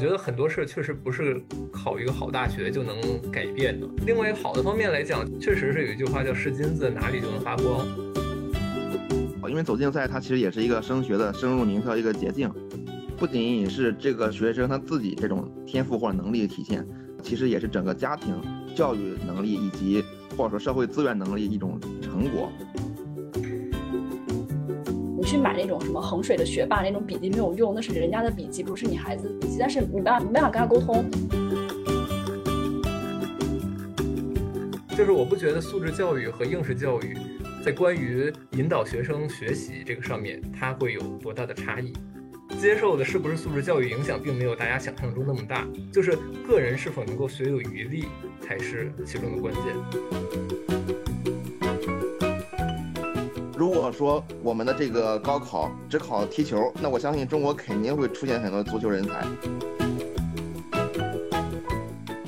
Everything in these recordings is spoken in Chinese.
我觉得很多事确实不是考一个好大学就能改变的。另外一个好的方面来讲，确实是有一句话叫“是金子哪里就能发光”。因为走竞赛，它其实也是一个升学的升入名校一个捷径，不仅仅是这个学生他自己这种天赋或者能力的体现，其实也是整个家庭教育能力以及或者说社会资源能力一种成果。去买那种什么衡水的学霸那种笔记没有用，那是人家的笔记，不是你孩子的笔记，但是你没法没办法跟他沟通。就是我不觉得素质教育和应试教育。在关于引导学生学习这个上面，它会有多大的差异？接受的是不是素质教育影响，并没有大家想象中那么大。就是个人是否能够学有余力，才是其中的关键。果说我们的这个高考只考踢球，那我相信中国肯定会出现很多足球人才。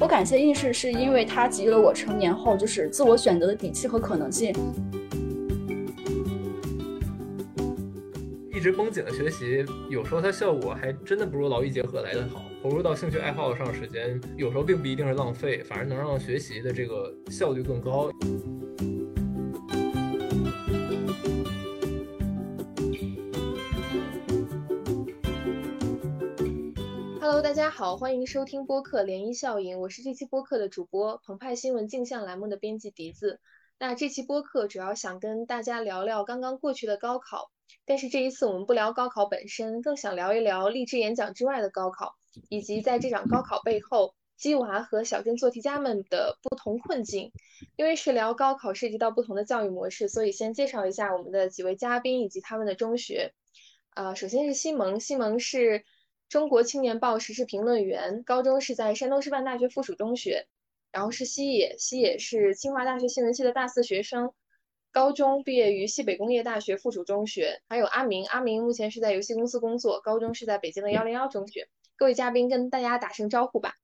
我感谢应试，是因为它给予了我成年后就是自我选择的底气和可能性。一直绷紧的学习，有时候它效果还真的不如劳逸结合来的好。投入到兴趣爱好上时间，有时候并不一定是浪费，反而能让学习的这个效率更高。大家好，欢迎收听播客涟漪效应，我是这期播客的主播，澎湃新闻镜像栏目的编辑笛子。那这期播客主要想跟大家聊聊刚刚过去的高考。但是这一次我们不聊高考本身，更想聊一聊励志演讲之外的高考，以及在这场高考背后，鸡娃和小镇做题家们的不同困境。因为是聊高考，涉及到不同的教育模式，所以先介绍一下我们的几位嘉宾以及他们的中学。啊，首先是西蒙，西蒙是中国青年报时事评论员，高中是在山东师范大学附属中学。然后是西野，西野是清华大学新闻系的大四学生。高中毕业于西北工业大学附属中学，还有阿明，阿明目前是在游戏公司工作，高中是在北京的幺零幺中学。各位嘉宾跟大家打声招呼吧。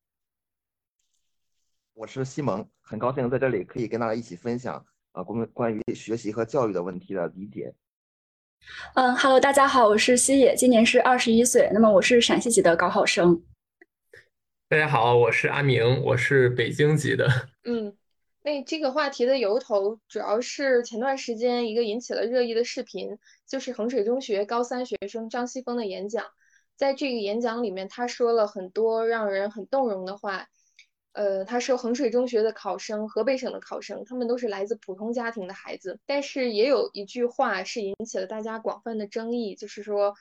我是西蒙，很高兴在这里可以跟大家一起分享啊关关于学习和教育的问题的理解。嗯，Hello，大家好，我是西野，今年是二十一岁，那么我是陕西籍的高考生。大家好，我是阿明，我是北京籍的。嗯。那这个话题的由头，主要是前段时间一个引起了热议的视频，就是衡水中学高三学生张西峰的演讲。在这个演讲里面，他说了很多让人很动容的话。呃，他说衡水中学的考生，河北省的考生，他们都是来自普通家庭的孩子。但是也有一句话是引起了大家广泛的争议，就是说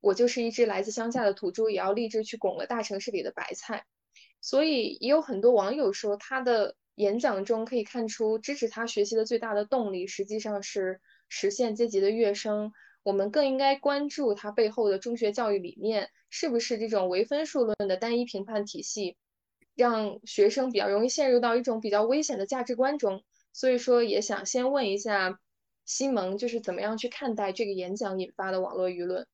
我就是一只来自乡下的土猪，也要立志去拱了大城市里的白菜。所以也有很多网友说他的。演讲中可以看出，支持他学习的最大的动力，实际上是实现阶级的跃升。我们更应该关注他背后的中学教育理念，是不是这种唯分数论的单一评判体系，让学生比较容易陷入到一种比较危险的价值观中。所以说，也想先问一下西蒙，就是怎么样去看待这个演讲引发的网络舆论？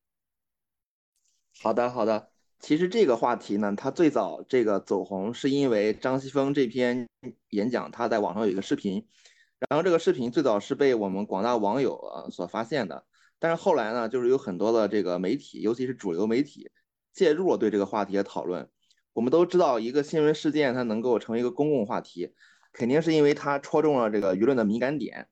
好的，好的。其实这个话题呢，它最早这个走红是因为张西峰这篇演讲，他在网上有一个视频，然后这个视频最早是被我们广大网友啊所发现的，但是后来呢，就是有很多的这个媒体，尤其是主流媒体介入了对这个话题的讨论。我们都知道，一个新闻事件它能够成为一个公共话题，肯定是因为它戳中了这个舆论的敏感点，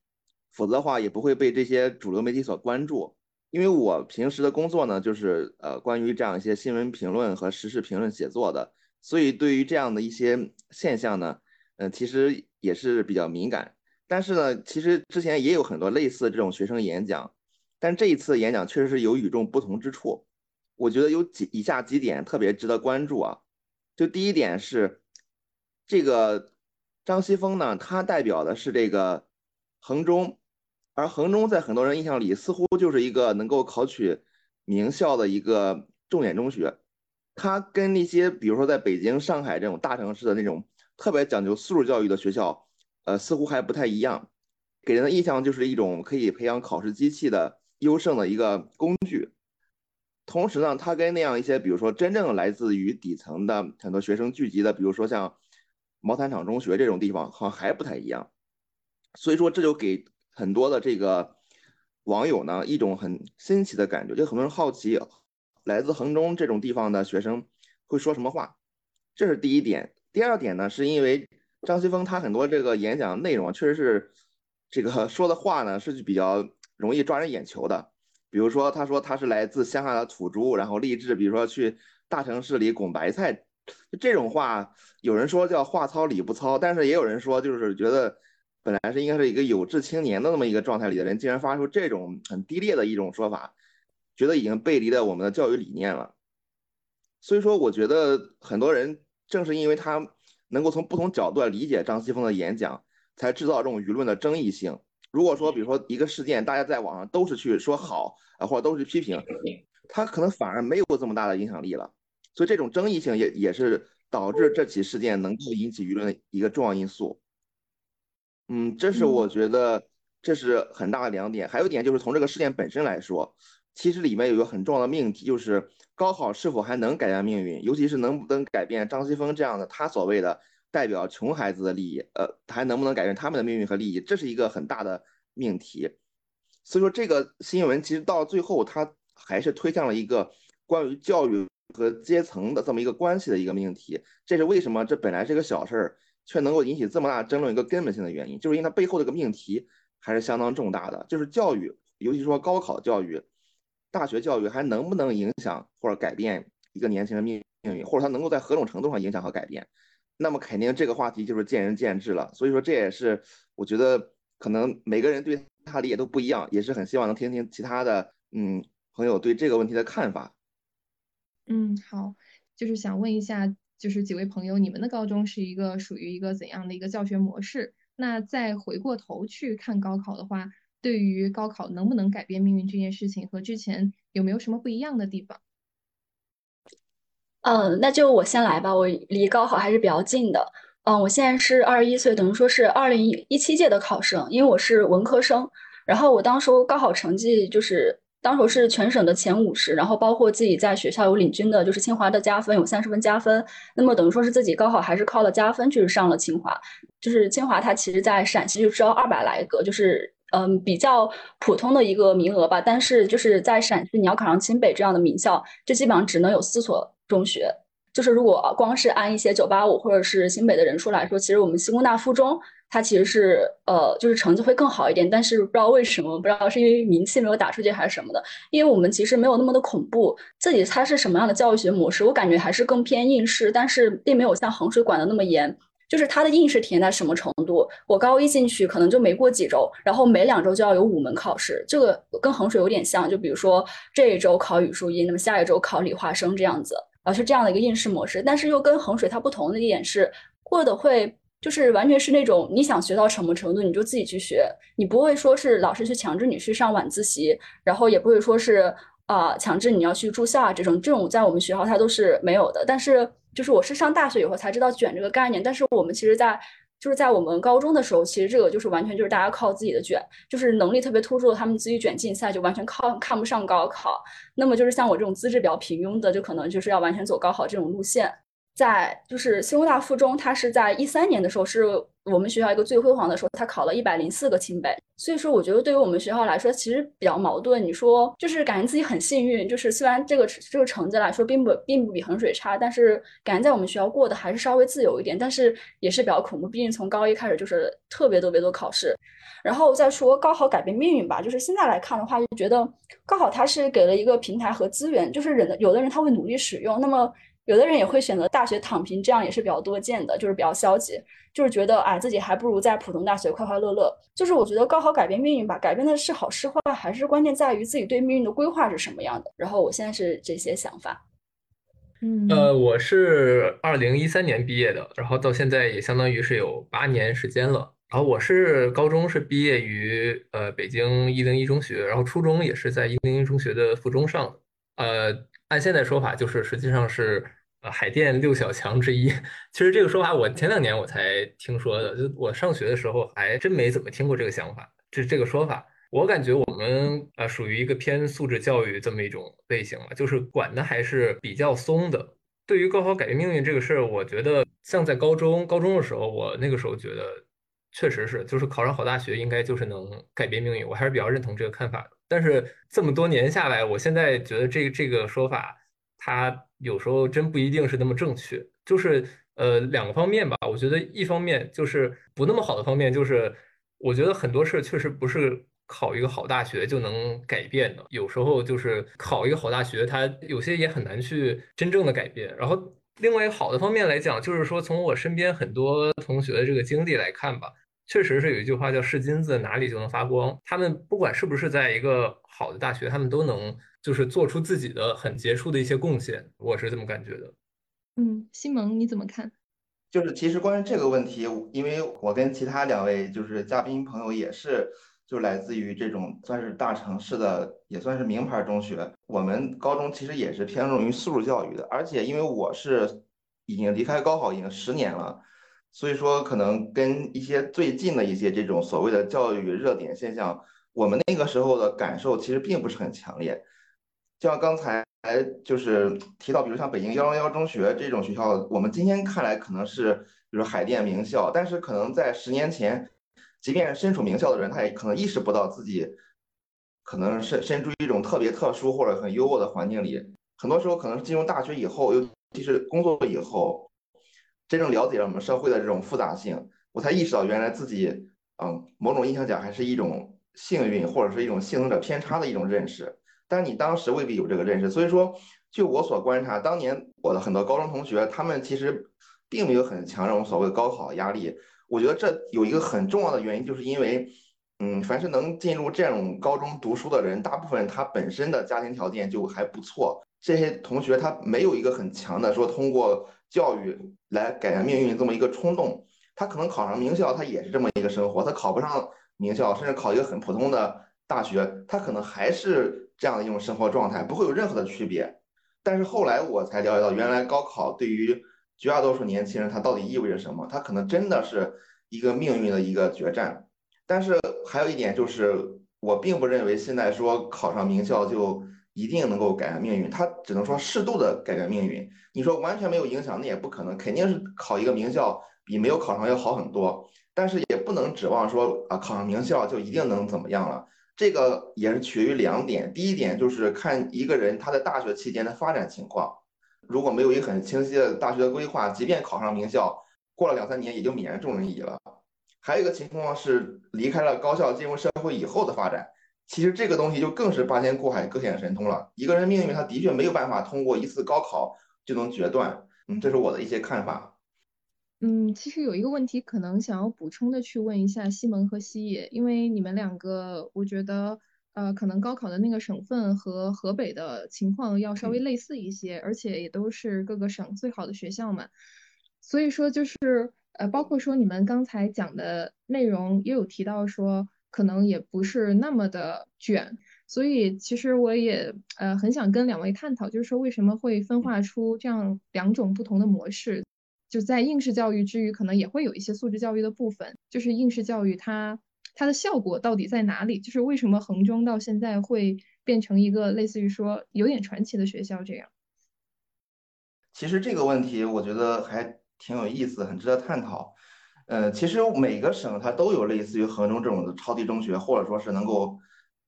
否则的话也不会被这些主流媒体所关注。因为我平时的工作呢，就是呃关于这样一些新闻评论和时事评论写作的，所以对于这样的一些现象呢，嗯，其实也是比较敏感。但是呢，其实之前也有很多类似这种学生演讲，但这一次演讲确实是有与众不同之处。我觉得有几以下几点特别值得关注啊。就第一点是，这个张西峰呢，他代表的是这个衡中。而衡中在很多人印象里，似乎就是一个能够考取名校的一个重点中学。它跟那些比如说在北京、上海这种大城市的那种特别讲究素质教育的学校，呃，似乎还不太一样。给人的印象就是一种可以培养考试机器的优胜的一个工具。同时呢，它跟那样一些比如说真正来自于底层的很多学生聚集的，比如说像毛坦厂中学这种地方，好像还不太一样。所以说，这就给。很多的这个网友呢，一种很新奇的感觉，就很多人好奇，来自衡中这种地方的学生会说什么话，这是第一点。第二点呢，是因为张西峰他很多这个演讲内容确实是这个说的话呢是比较容易抓人眼球的。比如说他说他是来自乡下的土猪，然后立志，比如说去大城市里拱白菜，这种话有人说叫话糙理不糙，但是也有人说就是觉得本来是应该是一个有志青年的那么一个状态里的人，竟然发出这种很低劣的一种说法，觉得已经背离了我们的教育理念了。所以说，我觉得很多人正是因为他能够从不同角度来理解张西峰的演讲，才制造这种舆论的争议性。如果说，比如说一个事件，大家在网上都是去说好啊，或者都是批评，他可能反而没有这么大的影响力了。所以这种争议性也也是导致这起事件能够引起舆论的一个重要因素。嗯，这是我觉得这是很大的两点。还有一点就是从这个事件本身来说。其实里面有一个很重要的命题，就是高考是否还能改变命运，尤其是能不能改变张西峰这样的他所谓的代表穷孩子的利益，呃，还能不能改变他们的命运和利益，这是一个很大的命题。所以说，这个新闻其实到最后，它还是推向了一个关于教育和阶层的这么一个关系的一个命题。这是为什么？这本来是一个小事儿，却能够引起这么大争论一个根本性的原因，就是因为它背后这个命题还是相当重大的，就是教育，尤其说高考教育。大学教育还能不能影响或者改变一个年轻人命命运，或者他能够在何种程度上影响和改变？那么肯定这个话题就是见仁见智了。所以说这也是我觉得可能每个人对他理解都不一样，也是很希望能听听其他的嗯朋友对这个问题的看法。嗯，好，就是想问一下，就是几位朋友，你们的高中是一个属于一个怎样的一个教学模式？那再回过头去看高考的话。对于高考能不能改变命运这件事情，和之前有没有什么不一样的地方？嗯，那就我先来吧。我离高考还是比较近的。嗯，我现在是二十一岁，等于说是二零一七届的考生，因为我是文科生。然后我当时高考成绩就是当时是全省的前五十，然后包括自己在学校有领军的，就是清华的加分有三十分加分。那么等于说是自己高考还是靠了加分去上了清华。就是清华它其实在陕西就招二百来个，就是。嗯，比较普通的一个名额吧，但是就是在陕西，你要考上清北这样的名校，就基本上只能有四所中学。就是如果光是按一些九八五或者是清北的人数来说，其实我们西工大附中它其实是呃，就是成绩会更好一点。但是不知道为什么，不知道是因为名气没有打出去还是什么的，因为我们其实没有那么的恐怖。自己它是什么样的教育学模式，我感觉还是更偏应试，但是并没有像衡水管的那么严。就是它的应试体验在什么程度？我高一进去可能就没过几周，然后每两周就要有五门考试，这个跟衡水有点像。就比如说这一周考语数英，那么下一周考理化生这样子，啊是这样的一个应试模式。但是又跟衡水它不同的一点是，过的会就是完全是那种你想学到什么程度你就自己去学，你不会说是老师去强制你去上晚自习，然后也不会说是啊强制你要去住校啊这种，这种在我们学校它都是没有的。但是。就是我是上大学以后才知道卷这个概念，但是我们其实，在就是在我们高中的时候，其实这个就是完全就是大家靠自己的卷，就是能力特别突出的，他们自己卷竞赛就完全靠看不上高考。那么就是像我这种资质比较平庸的，就可能就是要完全走高考这种路线。在就是西工大附中，它是在一三年的时候是。我们学校一个最辉煌的时候，他考了一百零四个清北，所以说我觉得对于我们学校来说，其实比较矛盾。你说就是感觉自己很幸运，就是虽然这个这个成绩来说并不并不比衡水差，但是感觉在我们学校过得还是稍微自由一点，但是也是比较恐怖。毕竟从高一开始就是特别特别多考试，然后再说高考改变命运吧，就是现在来看的话，就觉得高考它是给了一个平台和资源，就是人的有的人他会努力使用，那么。有的人也会选择大学躺平，这样也是比较多见的，就是比较消极，就是觉得啊自己还不如在普通大学快快乐乐。就是我觉得高考改变命运吧，改变的是好是坏，还是关键在于自己对命运的规划是什么样的。然后我现在是这些想法。嗯，呃，我是二零一三年毕业的，然后到现在也相当于是有八年时间了。然后我是高中是毕业于呃北京一零一中学，然后初中也是在一零一中学的附中上的。呃，按现在说法，就是实际上是。呃，海淀六小强之一，其实这个说法我前两年我才听说的，就我上学的时候还真没怎么听过这个想法，这这个说法，我感觉我们呃属于一个偏素质教育这么一种类型嘛，就是管的还是比较松的。对于高考改变命运这个事儿，我觉得像在高中高中的时候，我那个时候觉得确实是，就是考上好大学应该就是能改变命运，我还是比较认同这个看法的。但是这么多年下来，我现在觉得这这个说法。它有时候真不一定是那么正确。就是呃两个方面吧，我觉得一方面就是不那么好的方面，就是我觉得很多事确实不是考一个好大学就能改变的，有时候就是考一个好大学，它有些也很难去真正的改变。然后另外一个好的方面来讲，就是说从我身边很多同学的这个经历来看吧。确实是有一句话叫“是金子哪里就能发光”。他们不管是不是在一个好的大学，他们都能就是做出自己的很杰出的一些贡献。我是这么感觉的。嗯，西蒙你怎么看？就是其实关于这个问题，因为我跟其他两位就是嘉宾朋友也是，就来自于这种算是大城市的，也算是名牌中学。我们高中其实也是偏重于素质教育的，而且因为我是已经离开高考已经十年了。所以说，可能跟一些最近的一些这种所谓的教育热点现象，我们那个时候的感受其实并不是很强烈。就像刚才就是提到，比如像北京幺零幺中学这种学校，我们今天看来可能是比如海淀名校，但是可能在十年前，即便身处名校的人，他也可能意识不到自己可能身身处一种特别特殊或者很优渥的环境里。很多时候，可能是进入大学以后，尤其是工作以后。真正了解了我们社会的这种复杂性，我才意识到原来自己，嗯，某种意义上讲还是一种幸运或者是一种幸存者偏差的一种认识。但你当时未必有这个认识，所以说，就我所观察，当年我的很多高中同学，他们其实并没有很强这种所谓的高考压力。我觉得这有一个很重要的原因，就是因为，嗯，凡是能进入这种高中读书的人，大部分他本身的家庭条件就还不错。这些同学他没有一个很强的说通过。教育来改变命运这么一个冲动，他可能考上名校，他也是这么一个生活；他考不上名校，甚至考一个很普通的大学，他可能还是这样的一种生活状态，不会有任何的区别。但是后来我才了解到，原来高考对于绝大多数年轻人，他到底意味着什么？他可能真的是一个命运的一个决战。但是还有一点就是，我并不认为现在说考上名校就。一定能够改变命运，他只能说适度的改变命运。你说完全没有影响，那也不可能，肯定是考一个名校比没有考上要好很多。但是也不能指望说啊，考上名校就一定能怎么样了。这个也是取决于两点，第一点就是看一个人他在大学期间的发展情况，如果没有一个很清晰的大学规划，即便考上名校，过了两三年也就泯然众人矣了。还有一个情况是离开了高校进入社会以后的发展。其实这个东西就更是八仙过海各显神通了。一个人命运，他的确没有办法通过一次高考就能决断。嗯，这是我的一些看法。嗯，其实有一个问题，可能想要补充的去问一下西蒙和西野，因为你们两个，我觉得，呃，可能高考的那个省份和河北的情况要稍微类似一些，而且也都是各个省最好的学校嘛。所以说，就是呃，包括说你们刚才讲的内容，也有提到说。可能也不是那么的卷，所以其实我也呃很想跟两位探讨，就是说为什么会分化出这样两种不同的模式？就在应试教育之余，可能也会有一些素质教育的部分。就是应试教育它它的效果到底在哪里？就是为什么衡中到现在会变成一个类似于说有点传奇的学校这样？其实这个问题我觉得还挺有意思，很值得探讨。呃，其实每个省它都有类似于衡中这种的超级中学，或者说是能够，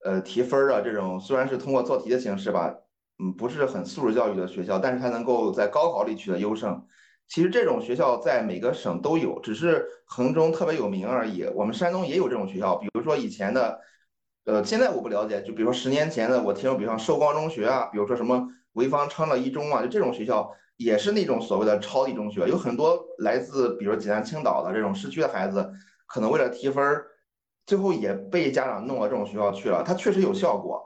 呃，提分的这种，虽然是通过做题的形式吧，嗯，不是很素质教育的学校，但是它能够在高考里取得优胜。其实这种学校在每个省都有，只是衡中特别有名而已。我们山东也有这种学校，比如说以前的，呃，现在我不了解，就比如说十年前的，我听说，比如像寿光中学啊，比如说什么潍坊昌乐一中啊，就这种学校。也是那种所谓的超级中学，有很多来自比如济南、青岛的这种市区的孩子，可能为了提分，最后也被家长弄到这种学校去了。它确实有效果，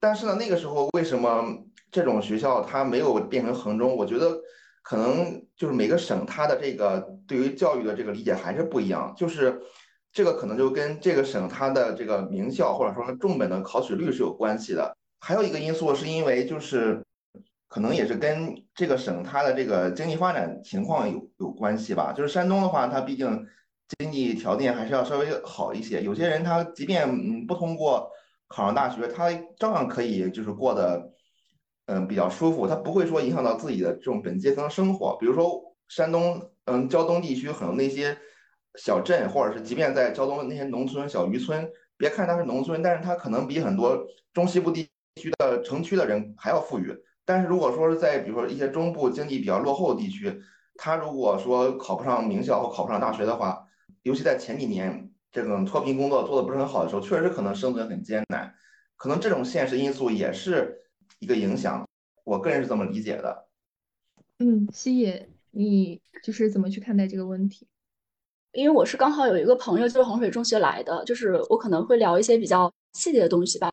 但是呢，那个时候为什么这种学校它没有变成衡中？我觉得可能就是每个省它的这个对于教育的这个理解还是不一样，就是这个可能就跟这个省它的这个名校或者说重本的考取率是有关系的。还有一个因素是因为就是。可能也是跟这个省它的这个经济发展情况有有关系吧。就是山东的话，它毕竟经济条件还是要稍微好一些。有些人他即便嗯不通过考上大学，他照样可以就是过得嗯比较舒服，他不会说影响到自己的这种本阶层生活。比如说山东嗯胶东地区可能那些小镇，或者是即便在胶东那些农村小渔村，别看它是农村，但是它可能比很多中西部地区的城区的人还要富裕。但是如果说是在比如说一些中部经济比较落后的地区，他如果说考不上名校或考不上大学的话，尤其在前几年这种脱贫工作做的不是很好的时候，确实可能生存很艰难，可能这种现实因素也是一个影响。我个人是这么理解的。嗯，西野，你就是怎么去看待这个问题？因为我是刚好有一个朋友就是衡水中学来的，就是我可能会聊一些比较细节的东西吧。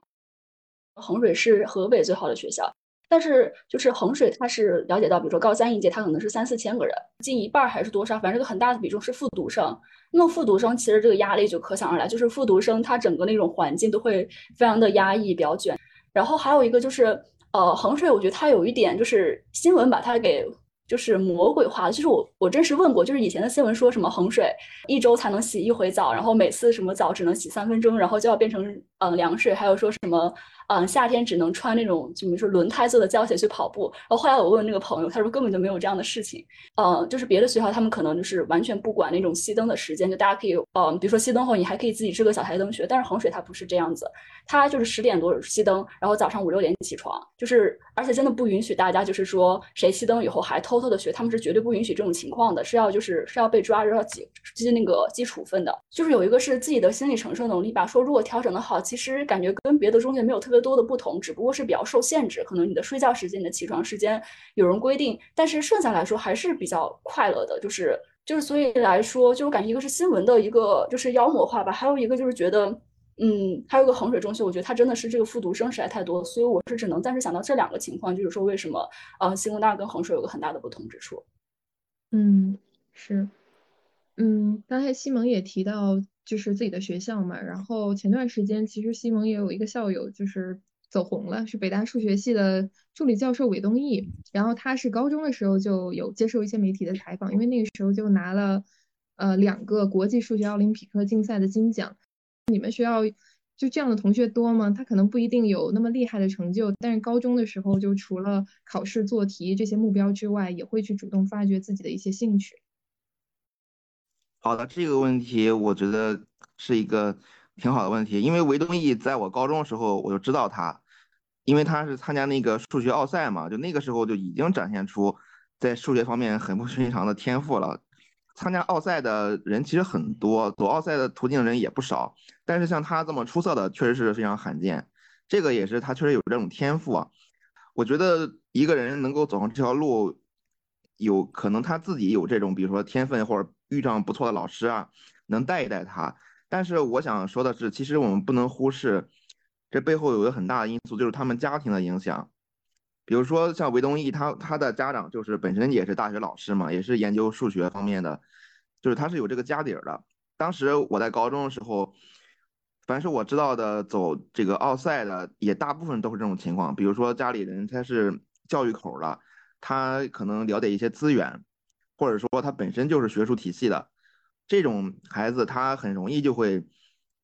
衡水是河北最好的学校，但是就是衡水，它是了解到，比如说高三一届，它可能是三四千个人，近一半还是多少，反正这个很大的比重是复读生。那么复读生其实这个压力就可想而知，就是复读生他整个那种环境都会非常的压抑，比较卷。然后还有一个就是，呃，衡水，我觉得它有一点就是新闻把它给。就是魔鬼化的，就是我我真实问过，就是以前的新闻说什么衡水一周才能洗一回澡，然后每次什么澡只能洗三分钟，然后就要变成嗯凉水，还有说什么。嗯，夏天只能穿那种，就比如说轮胎做的胶鞋去跑步。然后后来我问那个朋友，他说根本就没有这样的事情。嗯，就是别的学校他们可能就是完全不管那种熄灯的时间，就大家可以，嗯，比如说熄灯后你还可以自己支个小台灯学。但是衡水它不是这样子，它就是十点多熄灯，然后早上五六点起床，就是而且真的不允许大家就是说谁熄灯以后还偷偷的学，他们是绝对不允许这种情况的，是要就是是要被抓，要记记那个记处分的。就是有一个是自己的心理承受能力吧，说如果调整的好，其实感觉跟别的中学没有特别多的不同，只不过是比较受限制，可能你的睡觉时间、你的起床时间有人规定，但是剩下来说还是比较快乐的。就是就是，所以来说，就我感觉一个是新闻的一个就是妖魔化吧，还有一个就是觉得，嗯，还有个衡水中学，我觉得它真的是这个复读生实在太多了，所以我是只能暂时想到这两个情况，就是说为什么呃，新工大跟衡水有个很大的不同之处。嗯，是。嗯，刚才西蒙也提到，就是自己的学校嘛。然后前段时间，其实西蒙也有一个校友，就是走红了，是北大数学系的助理教授韦东奕。然后他是高中的时候就有接受一些媒体的采访，因为那个时候就拿了呃两个国际数学奥林匹克竞赛的金奖。你们学校就这样的同学多吗？他可能不一定有那么厉害的成就，但是高中的时候就除了考试做题这些目标之外，也会去主动发掘自己的一些兴趣。好的，这个问题我觉得是一个挺好的问题，因为韦东奕在我高中的时候我就知道他，因为他是参加那个数学奥赛嘛，就那个时候就已经展现出在数学方面很不寻常的天赋了。参加奥赛的人其实很多，走奥赛的途径人也不少，但是像他这么出色的确实是非常罕见，这个也是他确实有这种天赋啊。我觉得一个人能够走上这条路，有可能他自己有这种，比如说天分或者。遇上不错的老师啊，能带一带他。但是我想说的是，其实我们不能忽视这背后有一个很大的因素，就是他们家庭的影响。比如说像韦东奕，他他的家长就是本身也是大学老师嘛，也是研究数学方面的，就是他是有这个家底儿的。当时我在高中的时候，凡是我知道的走这个奥赛的，也大部分都是这种情况。比如说家里人他是教育口的，他可能了解一些资源。或者说他本身就是学术体系的这种孩子，他很容易就会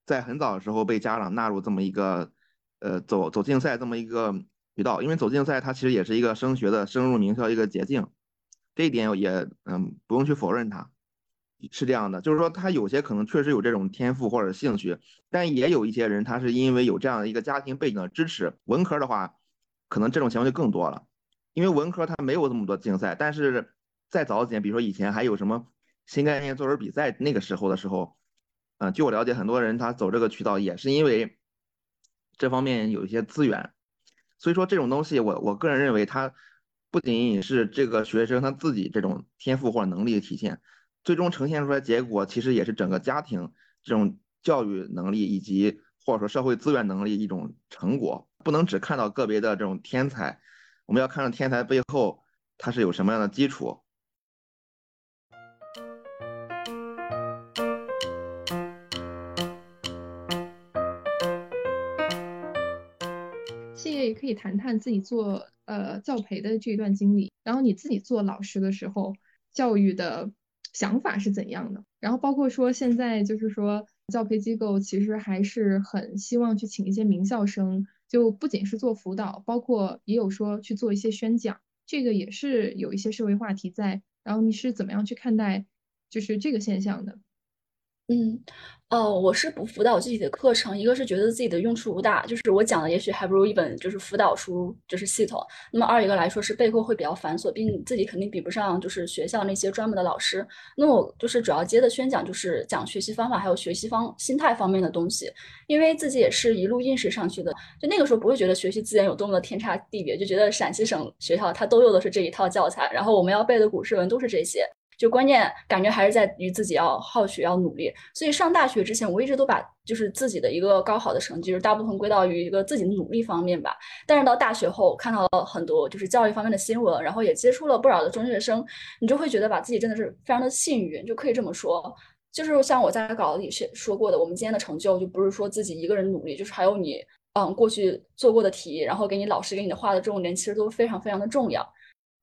在很早的时候被家长纳入这么一个呃走走竞赛这么一个渠道，因为走竞赛它其实也是一个升学的升入名校一个捷径，这一点也嗯不用去否认他是这样的，就是说他有些可能确实有这种天赋或者兴趣，但也有一些人他是因为有这样的一个家庭背景的支持，文科的话可能这种情况就更多了，因为文科它没有这么多竞赛，但是。再早几年，比如说以前还有什么新概念作文比赛，那个时候的时候，嗯，据我了解，很多人他走这个渠道也是因为这方面有一些资源。所以说这种东西，我我个人认为，它不仅仅是这个学生他自己这种天赋或者能力的体现，最终呈现出来结果，其实也是整个家庭这种教育能力以及或者说社会资源能力一种成果。不能只看到个别的这种天才，我们要看到天才背后他是有什么样的基础。以谈谈自己做呃教培的这一段经历，然后你自己做老师的时候，教育的想法是怎样的？然后包括说现在就是说教培机构其实还是很希望去请一些名校生，就不仅是做辅导，包括也有说去做一些宣讲，这个也是有一些社会话题在。然后你是怎么样去看待就是这个现象的？嗯。哦，我是不辅导具体的课程，一个是觉得自己的用处不大，就是我讲的也许还不如一本就是辅导书就是系统。那么二一个来说是备课会比较繁琐，并自己肯定比不上就是学校那些专门的老师。那我就是主要接的宣讲就是讲学习方法还有学习方心态方面的东西，因为自己也是一路应试上去的，就那个时候不会觉得学习资源有多么的天差地别，就觉得陕西省学校它都用的是这一套教材，然后我们要背的古诗文都是这些。就关键感觉还是在于自己要好学要努力，所以上大学之前我一直都把就是自己的一个高考的成绩，就是大部分归到于一个自己的努力方面吧。但是到大学后看到了很多就是教育方面的新闻，然后也接触了不少的中学生，你就会觉得把自己真的是非常的幸运，就可以这么说。就是像我在稿子里写说过的，我们今天的成就就不是说自己一个人努力，就是还有你嗯过去做过的题，然后给你老师给你的画的重点，其实都非常非常的重要。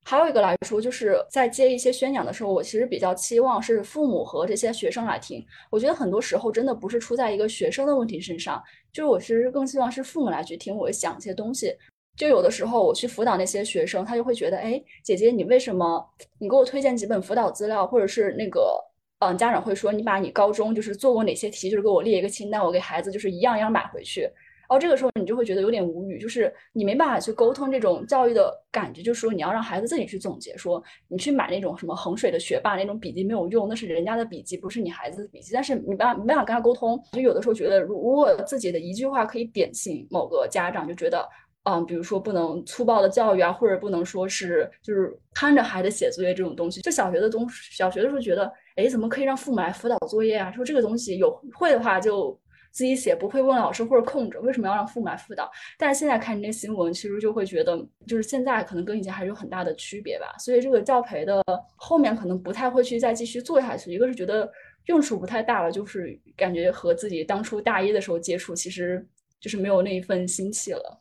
还有一个来说，就是在接一些宣讲的时候，我其实比较期望是父母和这些学生来听。我觉得很多时候真的不是出在一个学生的问题身上，就是我其实更希望是父母来去听我讲一些东西。就有的时候我去辅导那些学生，他就会觉得，哎，姐姐，你为什么你给我推荐几本辅导资料，或者是那个，嗯，家长会说你把你高中就是做过哪些题，就是给我列一个清单，我给孩子就是一样一样买回去。然后这个时候你就会觉得有点无语，就是你没办法去沟通这种教育的感觉，就是说你要让孩子自己去总结，说你去买那种什么衡水的学霸那种笔记没有用，那是人家的笔记，不是你孩子的笔记。但是你没办法跟他沟通，就有的时候觉得，如果自己的一句话可以点醒某个家长，就觉得，嗯，比如说不能粗暴的教育啊，或者不能说是就是看着孩子写作业这种东西。就小学的东小学的时候觉得，哎，怎么可以让父母来辅导作业啊？说这个东西有会的话就。自己写不会问老师或者空着，为什么要让父母来辅导？但是现在看你这新闻，其实就会觉得，就是现在可能跟以前还是有很大的区别吧。所以这个教培的后面可能不太会去再继续做下去。一个是觉得用处不太大了，就是感觉和自己当初大一的时候接触，其实就是没有那一份心气了。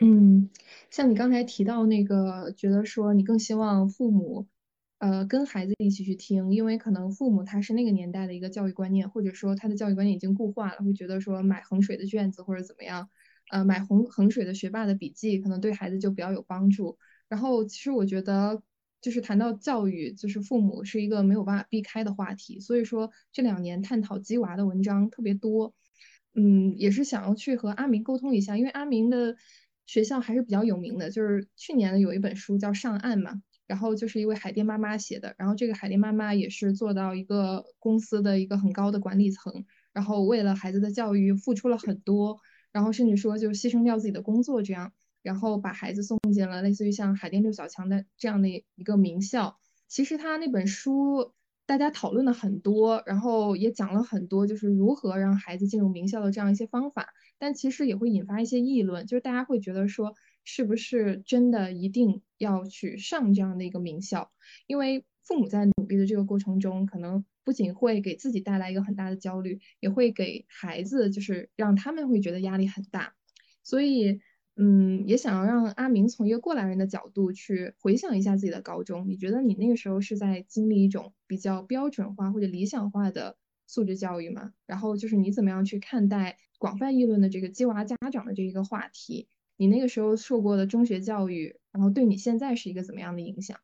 嗯，像你刚才提到那个，觉得说你更希望父母。呃，跟孩子一起去听，因为可能父母他是那个年代的一个教育观念，或者说他的教育观念已经固化了，会觉得说买衡水的卷子或者怎么样，呃，买衡衡水的学霸的笔记，可能对孩子就比较有帮助。然后其实我觉得，就是谈到教育，就是父母是一个没有办法避开的话题。所以说这两年探讨鸡娃的文章特别多，嗯，也是想要去和阿明沟通一下，因为阿明的学校还是比较有名的，就是去年的有一本书叫《上岸》嘛。然后就是一位海淀妈妈写的，然后这个海淀妈妈也是做到一个公司的一个很高的管理层，然后为了孩子的教育付出了很多，然后甚至说就牺牲掉自己的工作这样，然后把孩子送进了类似于像海淀六小强的这样的一个名校。其实他那本书大家讨论了很多，然后也讲了很多就是如何让孩子进入名校的这样一些方法，但其实也会引发一些议论，就是大家会觉得说。是不是真的一定要去上这样的一个名校？因为父母在努力的这个过程中，可能不仅会给自己带来一个很大的焦虑，也会给孩子，就是让他们会觉得压力很大。所以，嗯，也想要让阿明从一个过来人的角度去回想一下自己的高中。你觉得你那个时候是在经历一种比较标准化或者理想化的素质教育吗？然后就是你怎么样去看待广泛议论的这个“鸡娃家长”的这一个话题？你那个时候受过的中学教育，然后对你现在是一个怎么样的影响？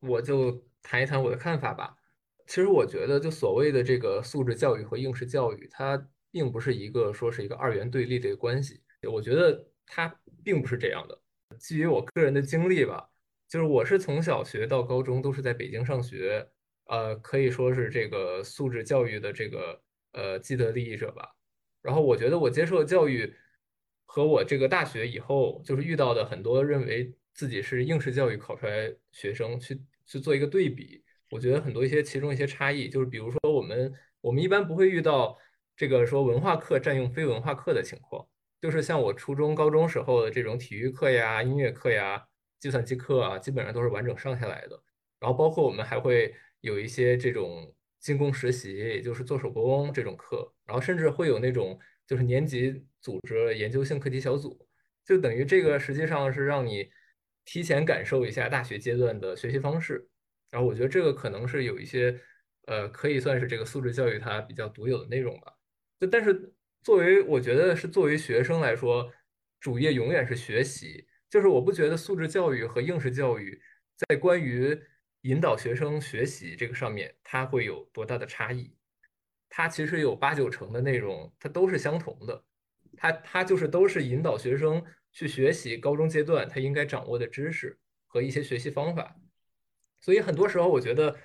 我就谈一谈我的看法吧。其实我觉得，就所谓的这个素质教育和应试教育，它并不是一个说是一个二元对立的一个关系。我觉得它并不是这样的。基于我个人的经历吧，就是我是从小学到高中都是在北京上学，呃，可以说是这个素质教育的这个呃既得利益者吧。然后我觉得我接受的教育。和我这个大学以后就是遇到的很多认为自己是应试教育考出来学生去去做一个对比，我觉得很多一些其中一些差异，就是比如说我们我们一般不会遇到这个说文化课占用非文化课的情况，就是像我初中高中时候的这种体育课呀、音乐课呀、计算机课啊，基本上都是完整上下来的。然后包括我们还会有一些这种精工实习，也就是做手工这种课，然后甚至会有那种。就是年级组织研究性课题小组，就等于这个实际上是让你提前感受一下大学阶段的学习方式。然后我觉得这个可能是有一些，呃，可以算是这个素质教育它比较独有的内容吧。就但是作为我觉得是作为学生来说，主业永远是学习。就是我不觉得素质教育和应试教育在关于引导学生学习这个上面，它会有多大的差异？它其实有八九成的内容，它都是相同的，它它就是都是引导学生去学习高中阶段他应该掌握的知识和一些学习方法。所以很多时候，我觉得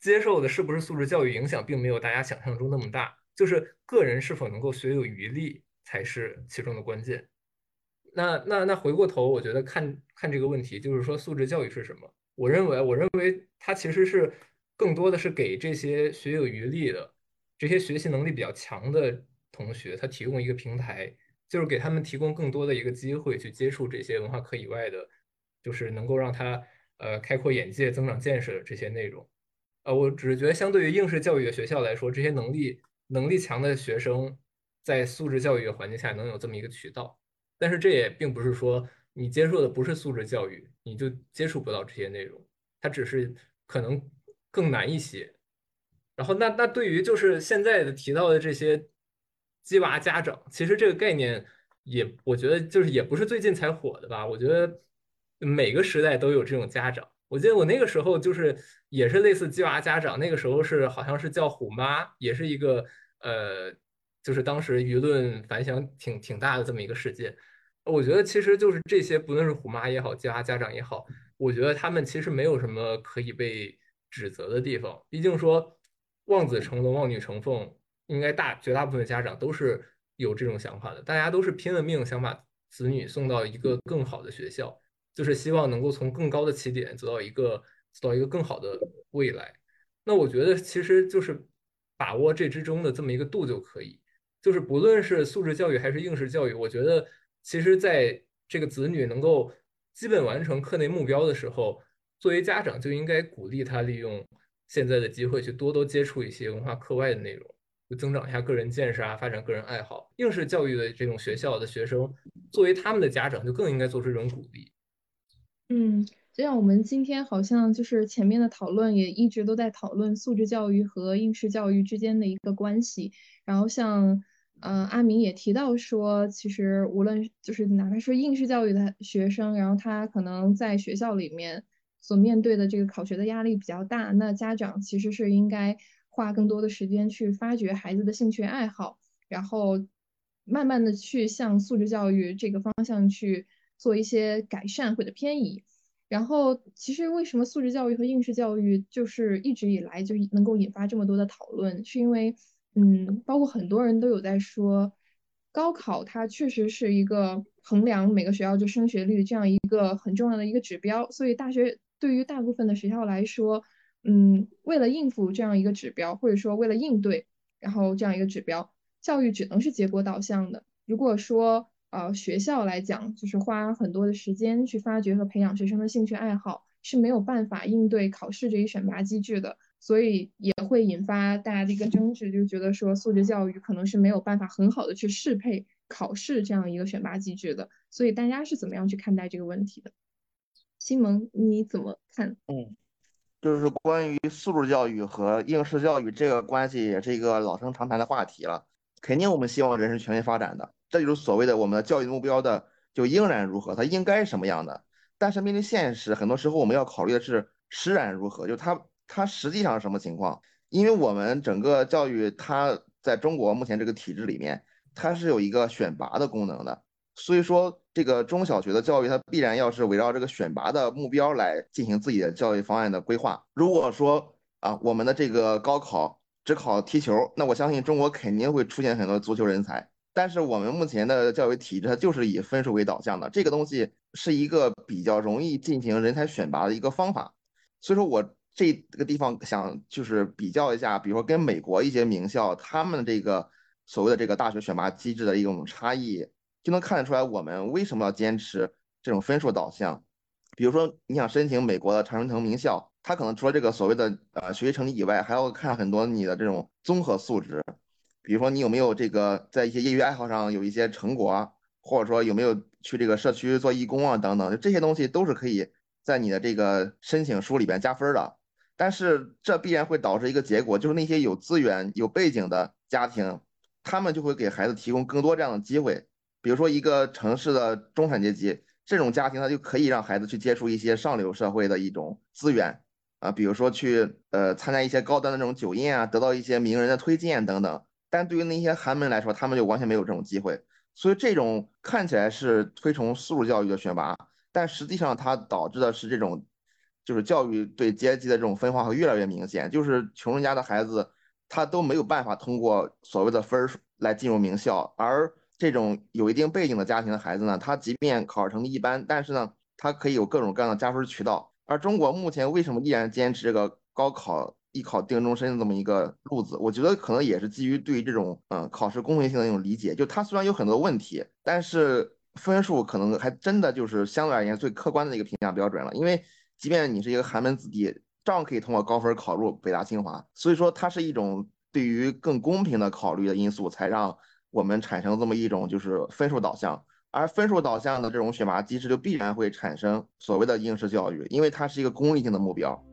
接受的是不是素质教育影响，并没有大家想象中那么大，就是个人是否能够学有余力才是其中的关键。那那那回过头，我觉得看看这个问题，就是说素质教育是什么？我认为，我认为它其实是更多的是给这些学有余力的、这些学习能力比较强的同学，他提供一个平台，就是给他们提供更多的一个机会去接触这些文化课以外的，就是能够让他呃开阔眼界、增长见识的这些内容。呃，我只是觉得，相对于应试教育的学校来说，这些能力能力强的学生在素质教育的环境下能有这么一个渠道。但是这也并不是说你接受的不是素质教育，你就接触不到这些内容，它只是可能更难一些。然后那那对于就是现在的提到的这些鸡娃家长，其实这个概念也我觉得就是也不是最近才火的吧？我觉得每个时代都有这种家长。我记得我那个时候就是也是类似鸡娃家长，那个时候是好像是叫虎妈，也是一个呃。就是当时舆论反响挺挺大的这么一个事件，我觉得其实就是这些，不论是虎妈也好，鸡娃家长也好，我觉得他们其实没有什么可以被指责的地方。毕竟说望子成龙、望女成凤，应该大绝大部分家长都是有这种想法的，大家都是拼了命想把子女送到一个更好的学校，就是希望能够从更高的起点走到一个走到一个更好的未来。那我觉得其实就是把握这之中的这么一个度就可以。就是不论是素质教育还是应试教育，我觉得其实在这个子女能够基本完成课内目标的时候，作为家长就应该鼓励他利用现在的机会去多多接触一些文化课外的内容，增长一下个人见识啊，发展个人爱好。应试教育的这种学校的学生，作为他们的家长就更应该做出这种鼓励。嗯，就像我们今天好像就是前面的讨论也一直都在讨论素质教育和应试教育之间的一个关系，然后像。嗯，阿明也提到说，其实无论就是哪怕是应试教育的学生，然后他可能在学校里面所面对的这个考学的压力比较大，那家长其实是应该花更多的时间去发掘孩子的兴趣爱好，然后慢慢的去向素质教育这个方向去做一些改善或者偏移。然后，其实为什么素质教育和应试教育就是一直以来就能够引发这么多的讨论，是因为。嗯，包括很多人都有在说，高考它确实是一个衡量每个学校就升学率这样一个很重要的一个指标。所以大学对于大部分的学校来说，嗯，为了应付这样一个指标，或者说为了应对，然后这样一个指标，教育只能是结果导向的。如果说呃学校来讲，就是花很多的时间去发掘和培养学生的兴趣爱好，是没有办法应对考试这一选拔机制的。所以也会引发大家的一个争执，就觉得说素质教育可能是没有办法很好的去适配考试这样一个选拔机制的。所以大家是怎么样去看待这个问题的？新蒙，你怎么看？嗯，就是关于素质教育和应试教育这个关系，也是一个老生常谈的话题了。肯定我们希望人是全面发展的，这就是所谓的我们的教育目标的就应然如何，它应该什么样的。但是面对现实，很多时候我们要考虑的是实然如何，就它。它实际上是什么情况？因为我们整个教育，它在中国目前这个体制里面，它是有一个选拔的功能的。所以说，这个中小学的教育，它必然要是围绕这个选拔的目标来进行自己的教育方案的规划。如果说啊，我们的这个高考只考踢球，那我相信中国肯定会出现很多足球人才。但是我们目前的教育体制，它就是以分数为导向的，这个东西是一个比较容易进行人才选拔的一个方法。所以说我。这个地方想就是比较一下，比如说跟美国一些名校，他们这个所谓的这个大学选拔机制的一种差异，就能看得出来我们为什么要坚持这种分数导向。比如说你想申请美国的常春藤名校，他可能除了这个所谓的呃学习成绩以外，还要看很多你的这种综合素质，比如说你有没有这个在一些业余爱好上有一些成果，或者说有没有去这个社区做义工啊等等，就这些东西都是可以在你的这个申请书里边加分的。但是这必然会导致一个结果，就是那些有资源、有背景的家庭，他们就会给孩子提供更多这样的机会。比如说，一个城市的中产阶级这种家庭，他就可以让孩子去接触一些上流社会的一种资源，啊，比如说去呃参加一些高端的这种酒宴啊，得到一些名人的推荐等等。但对于那些寒门来说，他们就完全没有这种机会。所以这种看起来是推崇素质教育的选拔，但实际上它导致的是这种，就是教育对阶级的这种分化会越来越明显。就是穷人家的孩子，他都没有办法通过所谓的分儿来进入名校，而这种有一定背景的家庭的孩子呢，他即便考试成绩一般，但是呢，他可以有各种各样的加分渠道。而中国目前为什么依然坚持这个高考艺考定终身这么一个路子？我觉得可能也是基于对于这种嗯考试公平性的一种理解。就它虽然有很多问题，但是分数可能还真的就是相对而言最客观的一个评价标准了。因为即便你是一个寒门子弟，照样可以通过高分考入北大清华。所以说，它是一种对于更公平的考虑的因素，才让我们产生这么一种就是分数导向。而分数导向的这种选拔机制，就必然会产生所谓的应试教育，因为它是一个功利性的目标。